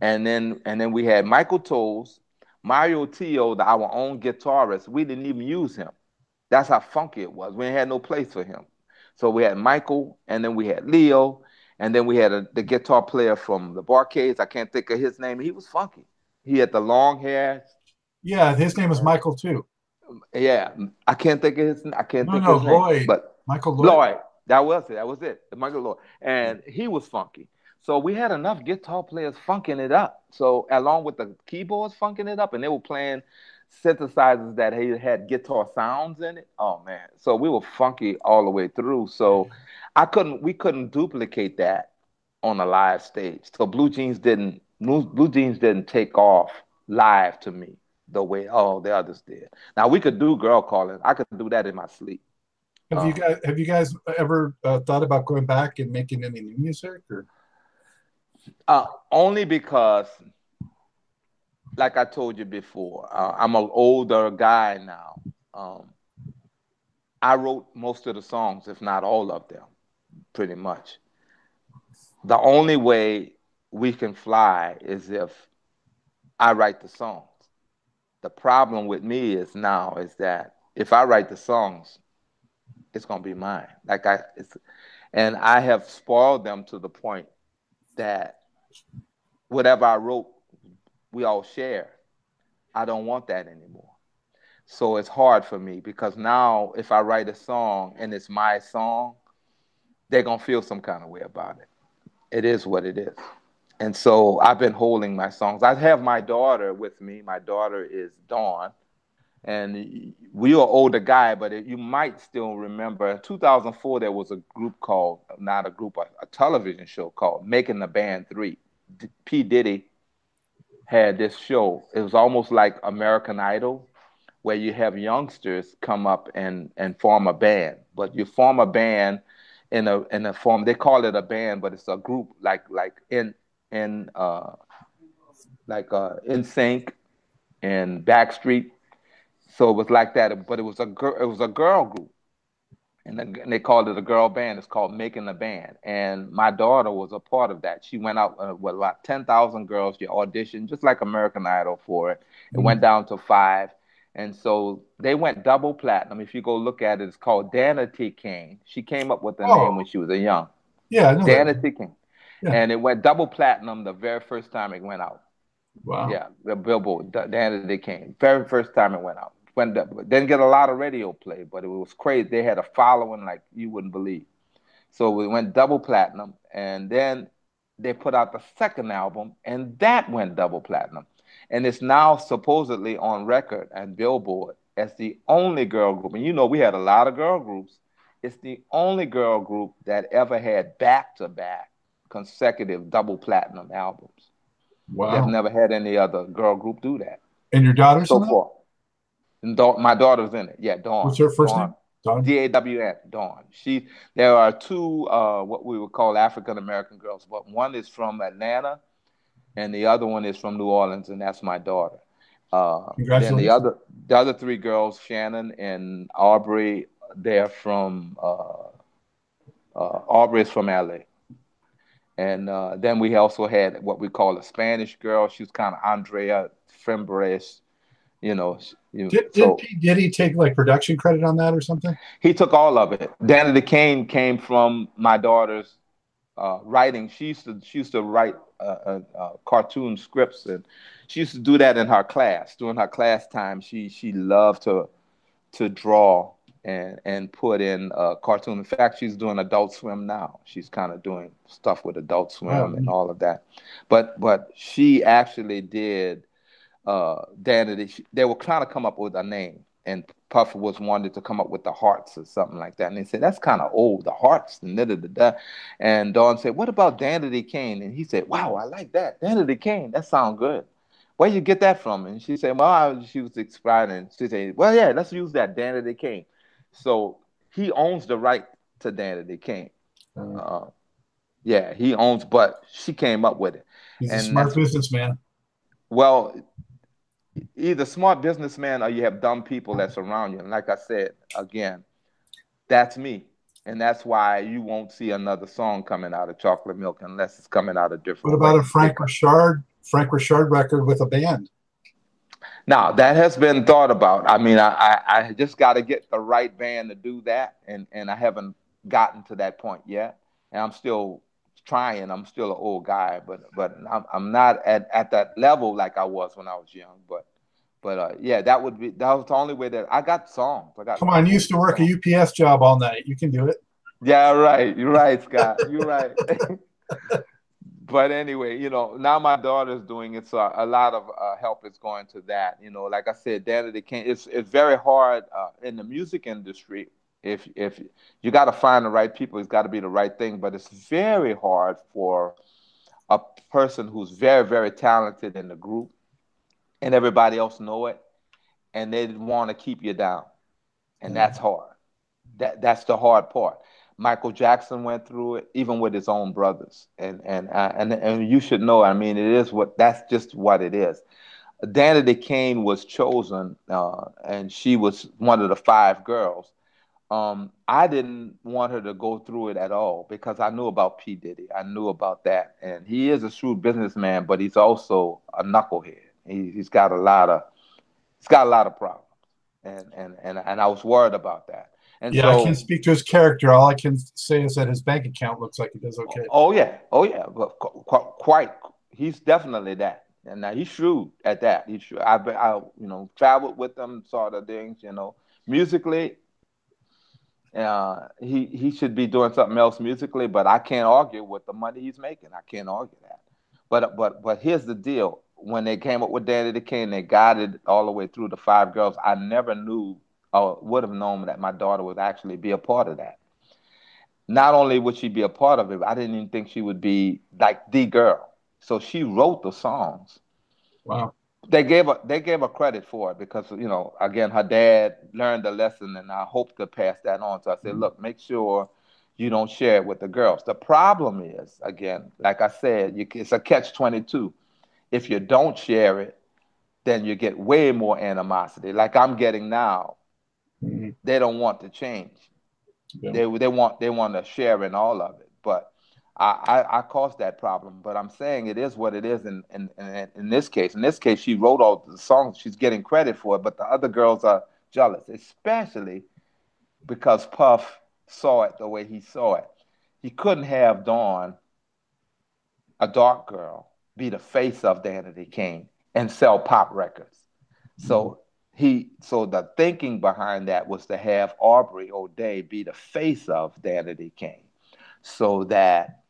And then and then we had Michael Toles, Mario Tio, the, our own guitarist. We didn't even use him. That's how funky it was. We had no place for him. So we had Michael, and then we had Leo, and then we had a, the guitar player from the Bar-Kays. I can't think of his name. He was funky. He had the long hair. Yeah, his name was Michael too. Yeah, I can't think of his. I can't no, think no, of his Lloyd. name. But Michael Lloyd. Lloyd. That was it. That was it. The Michael Lloyd, and mm. he was funky. So we had enough guitar players funking it up. So along with the keyboards funking it up, and they were playing synthesizers that had guitar sounds in it. Oh man! So we were funky all the way through. So I couldn't. We couldn't duplicate that on a live stage. So Blue Jeans didn't Blue Jeans didn't take off live to me the way all the others did. Now we could do girl calling. I could do that in my sleep. Have um, you guys have you guys ever uh, thought about going back and making any new music or? Uh, only because, like I told you before, uh, I'm an older guy now. Um, I wrote most of the songs, if not all of them, pretty much. The only way we can fly is if I write the songs. The problem with me is now is that if I write the songs, it's gonna be mine. Like I, and I have spoiled them to the point that whatever I wrote, we all share. I don't want that anymore. So it's hard for me because now if I write a song and it's my song, they're gonna feel some kind of way about it. It is what it is and so I've been holding my songs. I have my daughter with me. My daughter is Dawn, and we are older guy, but it, you might still remember. 2004, there was a group called not a group, a, a television show called Making the Band Three. D- P Diddy had this show. It was almost like American Idol, where you have youngsters come up and and form a band. But you form a band in a in a form they call it a band, but it's a group like like in in uh like uh NSYNC and Backstreet. So it was like that, but it was a girl it was a girl group. And, the, and they called it a girl band. It's called Making a Band. And my daughter was a part of that. She went out uh, with about 10,000 girls. She auditioned just like American Idol for it. It mm-hmm. went down to five and so they went double platinum. If you go look at it, it's called Danity Kane. She came up with the oh. name when she was a young. Yeah, Danity Kane. Yeah. And it went double platinum the very first time it went out. Wow. Yeah, the Billboard, Danity Kane. Very first time it went out. When the, didn't get a lot of radio play, but it was crazy. They had a following like you wouldn't believe. So we went double platinum, and then they put out the second album, and that went double platinum and it's now supposedly on record at Billboard as the only girl group. And you know, we had a lot of girl groups. It's the only girl group that ever had back to back consecutive double platinum albums. Wow. They've never had any other girl group do that. And your daughter's so far. And da- my daughter's in it. Yeah, Dawn. What's her first Dawn. name? Dawn. D A W N. Dawn. She. There are two uh, what we would call African American girls, but one is from Atlanta and the other one is from New Orleans, and that's my daughter. Uh, Congratulations. the other the other three girls, Shannon and Aubrey, they're from uh, uh, Aubrey is from LA. And uh, then we also had what we call a Spanish girl. She was kind of Andrea Fimbres, you know. You did, so, did, did he take like production credit on that or something? He took all of it. Danity Kane came from my daughter's uh, writing. She used to she used to write uh, uh, cartoon scripts, and she used to do that in her class. During her class time, she she loved to to draw and and put in a cartoon. In fact, she's doing Adult Swim now. She's kind of doing stuff with Adult Swim and all of that. But but she actually did. Uh, Danity, they were trying to come up with a name, and Puffer was wanted to come up with the hearts or something like that. And they said, that's kind of old, the hearts. And, da, da, da, and Dawn said, what about Danity Kane? And he said, wow, I like that. Danity Kane, that sounds good. Where you get that from? And she said, well, I, she was explaining. She said, well, yeah, let's use that Danity Kane. So he owns the right to Danity Kane. Mm-hmm. Uh, yeah, he owns, but she came up with it. He's and a smart businessman. Well, either smart businessman or you have dumb people that surround you. And like I said, again, that's me. And that's why you won't see another song coming out of Chocolate Milk unless it's coming out of different. What about a Frank Richard Frank Richard record with a band? Now that has been thought about. I mean, I I, I just got to get the right band to do that, and and I haven't gotten to that point yet. And I'm still trying. I'm still an old guy, but but I'm, I'm not at, at that level like I was when I was young. But but uh, yeah, that would be that was the only way that I got songs. I got. Come on, you used to work songs. a UPS job all night. You can do it. Yeah, right. You're right, Scott. You're right. but anyway, you know, now my daughter's doing it, so a lot of uh, help is going to that. You know, like I said, Danity Kane. It's it's very hard uh, in the music industry if if you got to find the right people, it's got to be the right thing. But it's very hard for a person who's very very talented in the group, and everybody else know it, and they want to keep you down, and that's hard. That that's the hard part. Michael Jackson went through it, even with his own brothers, and and uh, and and you should know. I mean, it is what that's just what it is. Danity Kane was chosen, uh, and she was one of the five girls um, I didn't want her to go through it at all because I knew about P. Diddy. I knew about that. And he is a shrewd businessman, but he's also a knucklehead. He, has got a lot of he's got a lot of problems. And and and, and I was worried about that. And yeah, so, I can speak to his character. All I can say is that his bank account looks like he does okay. Oh yeah, oh yeah, but quite. He's definitely that, and now he's shrewd at that. He's shrewd. I, I, you know, traveled with him, saw the things. You know, musically, uh, he he should be doing something else musically, but I can't argue with the money he's making. I can't argue that. But but but here's the deal: when they came up with Danity Kane, they guided all the way through the five girls. I never knew or would have known that my daughter would actually be a part of that. Not only would she be a part of it, I didn't even think she would be like the girl. So she wrote the songs, Wow. They gave a they gave her credit for it because you know again her dad learned the lesson and I hope to pass that on. So I said, mm-hmm. look, make sure you don't share it with the girls. The problem is again, like I said, you, it's a catch twenty two. If you don't share it, then you get way more animosity. Like I'm getting now. Mm-hmm. They don't want to change. Yeah. They they want they want to share in all of it, but I, I, I caused that problem, but I'm saying it is what it is. In, in, in, in this case, in this case, she wrote all the songs. She's getting credit for it, but the other girls are jealous, especially because Puff saw it the way he saw it. He couldn't have Dawn, a dark girl, be the face of Danity Kane and sell pop records. So he, so the thinking behind that was to have Aubrey O'Day be the face of Danity Kane, so that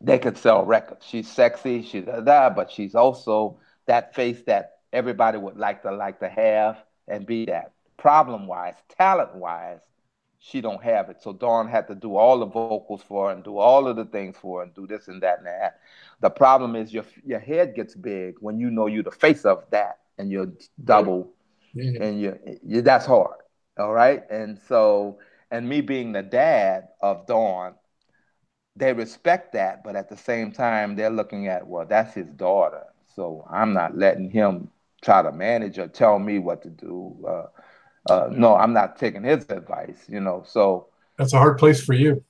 they could sell records. She's sexy, she's da, but she's also that face that everybody would like to like to have and be that. Problem wise, talent wise, she don't have it. So Dawn had to do all the vocals for her and do all of the things for her and do this and that and that. The problem is your your head gets big when you know you're the face of that and you're double yeah. and you you that's hard. All right. And so and me being the dad of Dawn, they respect that, but at the same time, they're looking at, well, that's his daughter. So I'm not letting him try to manage or tell me what to do. Uh, uh, no, I'm not taking his advice, you know. So that's a hard place for you.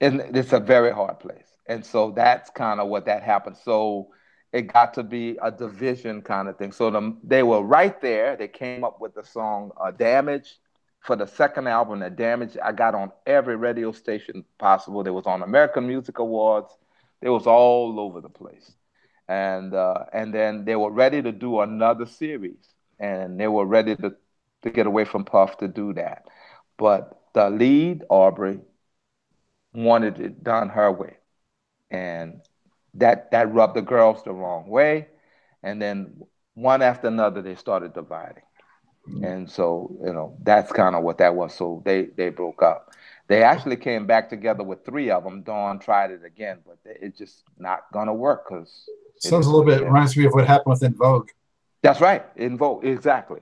And it's a very hard place. And so that's kind of what that happened. So it got to be a division kind of thing. So the, they were right there. They came up with the song uh, Damage for the second album, The Damage, I got on every radio station possible. There was on American Music Awards. It was all over the place. And uh, and then they were ready to do another series, and they were ready to to get away from Puff to do that. But the lead, Aubrey, wanted it done her way, and that that rubbed the girls the wrong way. And then one after another, they started dividing. Mm-hmm. And so, you know, that's kind of what that was. So they they broke up. They actually came back together with three of them. Dawn tried it again, but it's just not gonna work because sounds a little bit reminds me of what happened with En Vogue. That's right, En Vogue, exactly.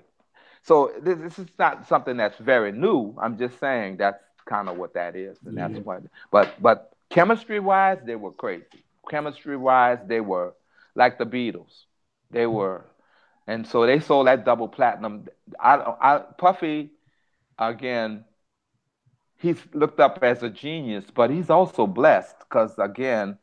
So this, this is not something that's very new. I'm just saying that's kind of what that is, and that's what. But but chemistry wise, they were crazy. Chemistry wise, they were like the Beatles. They were and so they sold that double platinum. I, I Puffy, again, he's looked up as a genius, but he's also blessed because again,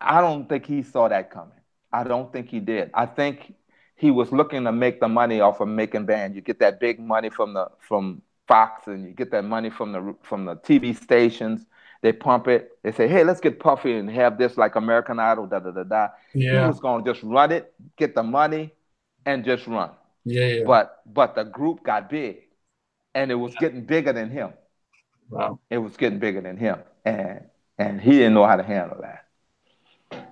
I don't think he saw that coming. I don't think he did. I think he was looking to make the money off of making band. You get that big money from the from Fox, and you get that money from the from the TV stations. They pump it. They say, "Hey, let's get Puffy and have this like American Idol." Da da da da. Yeah. He was going to just run it, get the money, and just run. Yeah, yeah. But but the group got big, and it was getting bigger than him. Wow. It was getting bigger than him, and and he didn't know how to handle that.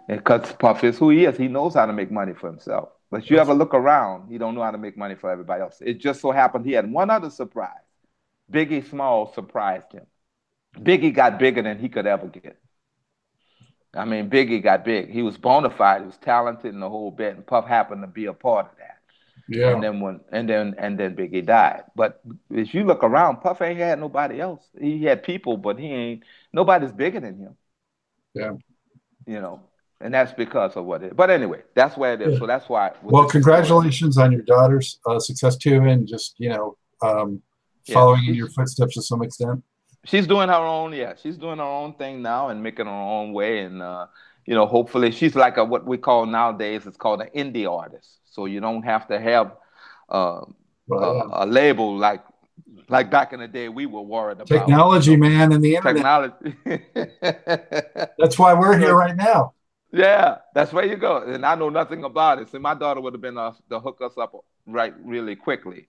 And because Puff is who he is. He knows how to make money for himself. But you ever look around, he don't know how to make money for everybody else. It just so happened he had one other surprise. Biggie Small surprised him. Biggie got bigger than he could ever get. I mean, Biggie got big. He was bona fide. He was talented in the whole bit, and Puff happened to be a part of that. Yeah. And then when and then and then Biggie died. But if you look around, Puff ain't had nobody else. He had people, but he ain't nobody's bigger than him. Yeah. You know, and that's because of what it. But anyway, that's where it is. Yeah. So that's why. Well, congratulations on your daughter's uh, success too, and just you know, um, following yeah, in your footsteps to some extent she's doing her own yeah she's doing her own thing now and making her own way and uh, you know hopefully she's like a what we call nowadays it's called an indie artist. So you don't have to have uh, a, a, label like like back in the day we were worried about. Technology man and the internet. Technology that's why we're here right now. Yeah that's where you go. And i know nothing about it. So my daughter would have been uh, to hook us up right really quickly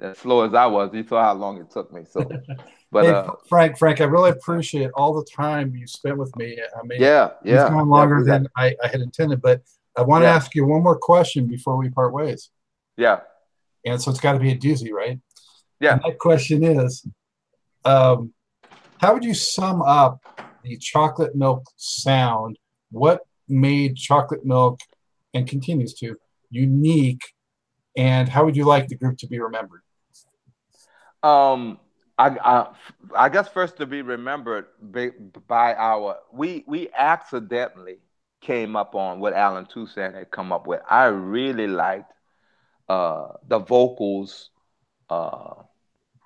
as slow as i was you saw how long it took me so But hey, uh, Frank, Frank, I really appreciate all the time you spent with me. I mean, yeah, yeah, it's gone longer yeah, than I, I, had intended. But I want to ask you one more question before we part ways. Yeah. And so it's got to be a doozy, right? Yeah. And that question is, um, how would you sum up the chocolate milk sound? What made chocolate milk and continues to unique, and how would you like the group to be remembered? Um, I, I, I guess first to be remembered by, by our we we accidentally came up on what Allen Toussaint had come up with. I really liked uh, the vocals uh,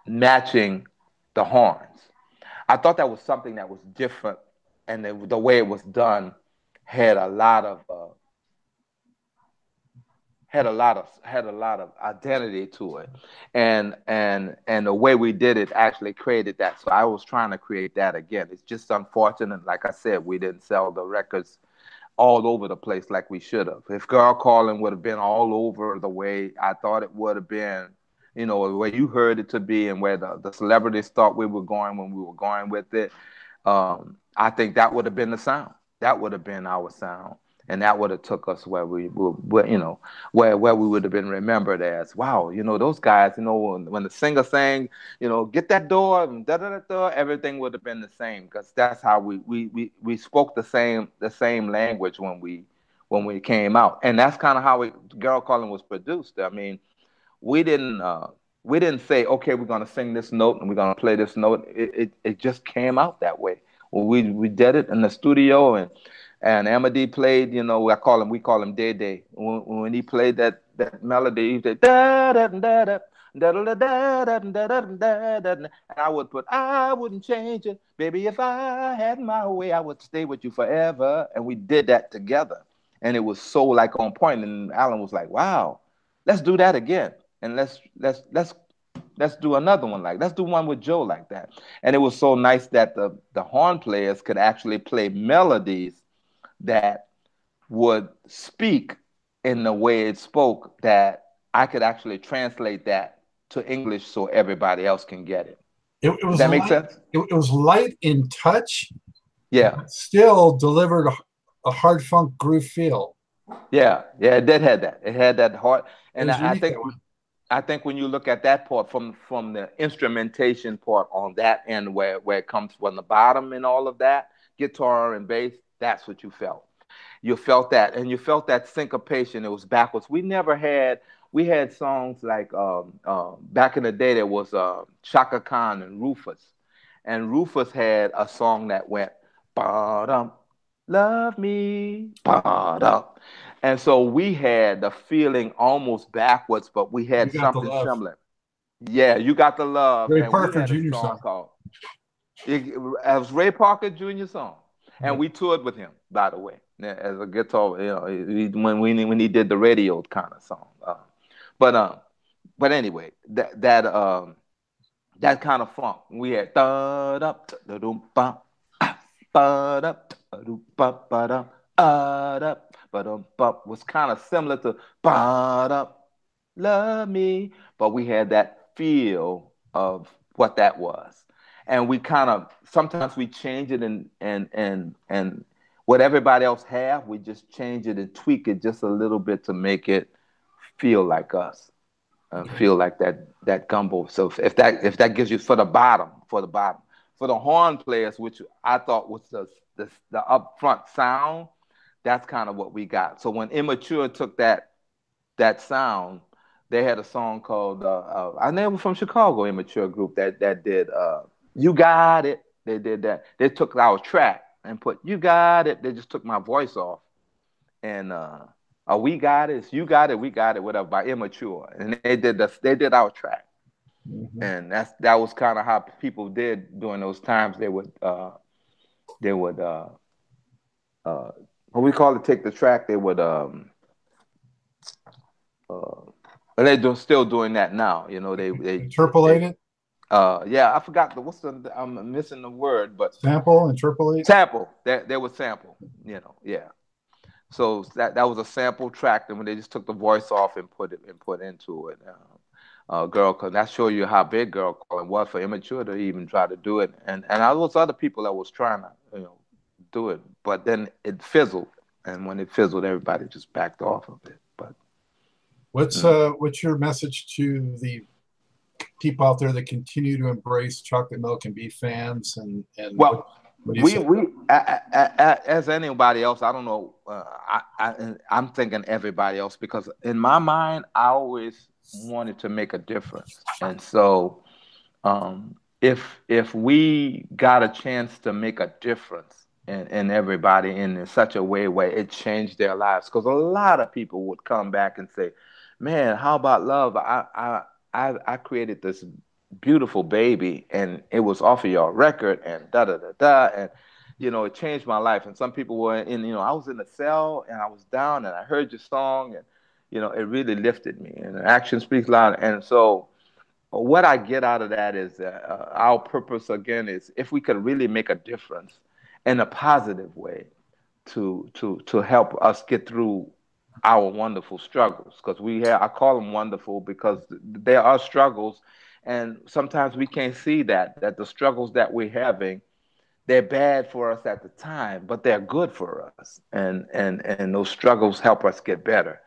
matching the horns. I thought that was something that was different, and the, the way it was done had a lot of uh, had a lot of had a lot of identity to it. And and and the way we did it actually created that. So i was trying to create that again. It's just unfortunate like i said we didn't sell the records all over the place like we should have. If girl calling would have been all over the way i thought it would have been you know the way you heard it to be and where the, the celebrities thought we were going when we were going with it um, i think that would have been the sound. That would have been our sound and that would have took us where we were, you know, where where we would have been remembered as, wow, you know, those guys, you know, when, when the singer sang, you know, get that door, da da da da, everything would have been the same because that's how we we we we spoke the same the same language when we when we came out, and that's kind of how we, Girl Calling was produced. I mean, we didn't. Uh, we didn't say, okay, we're gonna sing this note and we're gonna play this note. It, it, it just came out that way. We we did it in the studio and and Amity played, you know, I call him, we call him Day Day. When, when he played that that melody, he said da da da da. Da, da, da, da, da, da, da, da, and I would put, I wouldn't change it. Baby, if I had my way, I would stay with you forever. And we did that together. And it was so like on point. And Alan was like, wow, let's do that again. And let's let's let's let's do another one like let's do one with Joe like that. And it was so nice that the the horn players could actually play melodies that would speak in the way it spoke that I could actually translate that to English so everybody else can get it. It, it was that make sense? It, it, was light in touch. Yeah. Still delivered a, a, hard funk groove feel. Yeah, yeah, it did have that. It had that hard, and I, I think I think when you look at that part from from the instrumentation part on that end, where where it comes from the bottom and all of that, guitar and bass, that's what you felt. You felt that, and you felt that syncopation. It was backwards. We never had. We had songs like um, uh, back in the day. There was uh, Chaka Khan and Rufus, and Rufus had a song that went ba love me ba and so we had the feeling almost backwards, but we had something similar. Yeah, you got the love. Ray Parker Jr. song. Called, it, it was Ray Parker Jr. song and we toured with him, by the way, as a guitar. You know, when we when he did the radio kind of song. Uh, but um, but anyway, that that um, that kind of funk. We had da da da dum ba ba da da ba ba da ah da ba dum ba was kind of similar to ba da love me, but we had that feel of what that was and we kind of sometimes we change it and and and and what everybody else have, we just change it and tweak it just a little bit to make it feel like us, uh, feel like that that gumbo. So if that if that gives you for the bottom, for the bottom, for the horn players, which I thought was the the, the upfront sound, that's kind of what we got. So when Immature took that that sound, they had a song called uh, uh, I know from Chicago, Immature group that that did. Uh, you got it. They did that. They took our track and put you got it. They just took my voice off. And uh oh, we got it, it's you got it, we got it, whatever, by immature. And they did the they did our track. Mm-hmm. And that's that was kind of how people did during those times. They would uh they would uh uh what we call it take the track, they would um uh they're still doing that now, you know. They they interpolate it. Uh, yeah, I forgot the what's the I'm missing the word, but sample interpolate. Sample. There, there was sample. You know, yeah. So that that was a sample track, and when they just took the voice off and put it and put into it. Uh, uh, girl, because that show you how big girl calling was for immature to even try to do it, and and all those other people that was trying to you know do it, but then it fizzled, and when it fizzled, everybody just backed off of it. But what's uh what's your message to the people out there that continue to embrace chocolate milk and be fans and and well we we as anybody else, I don't know. Uh, I, I I'm thinking everybody else because in my mind, I always wanted to make a difference, and so um, if if we got a chance to make a difference in, in everybody in such a way where it changed their lives, because a lot of people would come back and say, "Man, how about love? I I I, I created this beautiful baby and it was off of your record and da da da da and you know it changed my life. And some people were in you know i was in the cell and i was down and i heard your song and you know it really lifted me and action speaks loud and so what i get out of that is uh, our purpose again is if we could really make a difference in a positive way to to to help us get through our wonderful struggles because we have i call them wonderful because there are struggles and sometimes we can't see that that the struggles that we're having they're bad for us at the time but they're good for us. And and and those struggles help us get better.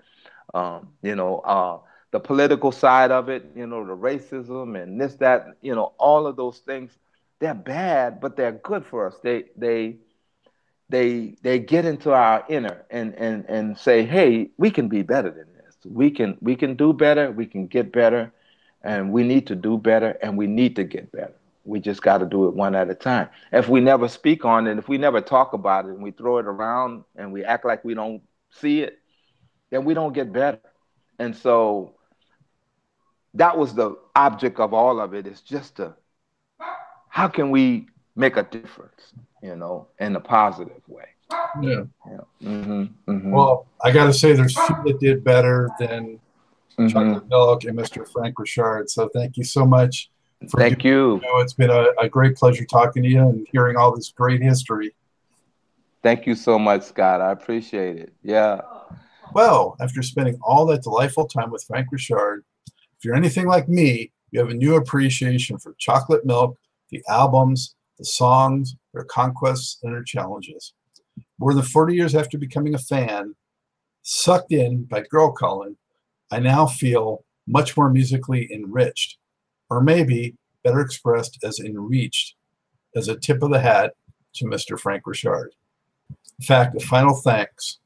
Um, you know uh, the political side of it you know the racism and this that you know all of those things they're bad but they're good for us. They they they they get into our inner and and and say hey we can be better than this we can we can do better we can get better and we need to do better and we need to get better. We just got to do it one at a time. If we never speak on it, if we never talk about it and we throw it around and we act like we don't see it, then we don't get better. And so that was the object of all of it. it is just how can we make a difference, you know, in a positive way. Yeah. yeah. Mm-hmm, mm-hmm. Well, I got to say, there's few that did better than mm-hmm. Chocolate Milk, and Mr. Frank Richard. So thank you so much. Thank you. you know, it's been a, a great pleasure talking to you and hearing all this great history. Thank you so much, Scott. I appreciate it. Yeah. Well, after spending all that delightful time with Frank Richard, if you're anything like me, you have a new appreciation for chocolate milk, the albums, the songs, their conquests, and their challenges. More than 40 years after becoming a fan, sucked in by Girl Calling, I now feel much more musically enriched, or maybe better expressed as enriched, as a tip of the hat to Mr. Frank Richard. In fact, a final thanks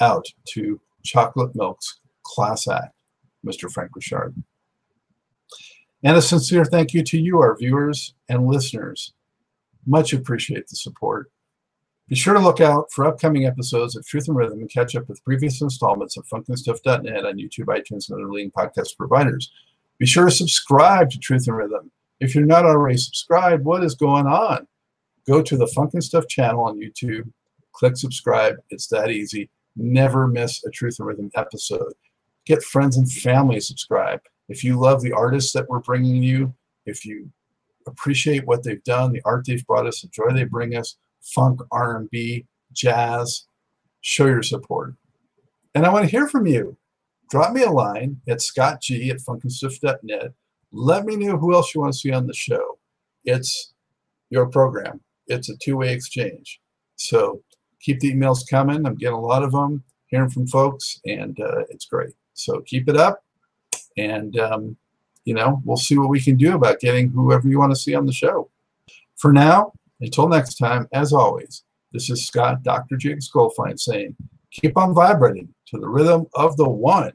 out to Chocolate Milk's class act, Mr. Frank Richard. And a sincere thank you to you, our viewers and listeners. Much appreciate the support. Be sure to look out for upcoming episodes of Truth and Rhythm and catch up with previous installments of FunknStuff.net on YouTube, iTunes, and other leading podcast providers. Be sure to subscribe to Truth and Rhythm. If you're not already subscribed, what is going on? Go to the Funk and Stuff channel on YouTube, click subscribe. It's that easy. Never miss a Truth and Rhythm episode. Get friends and family subscribe. If you love the artists that we're bringing you, if you appreciate what they've done, the art they've brought us, the joy they bring us, funk, R&B, jazz. Show your support. And I want to hear from you. Drop me a line at scottg at funknstuff.net. Let me know who else you want to see on the show. It's your program. It's a two-way exchange. So keep the emails coming. I'm getting a lot of them, hearing from folks, and uh, it's great. So keep it up, and um, you know we'll see what we can do about getting whoever you want to see on the show. For now, until next time, as always, this is Scott, Dr. Jiggs Goldfine saying, keep on vibrating to the rhythm of the one.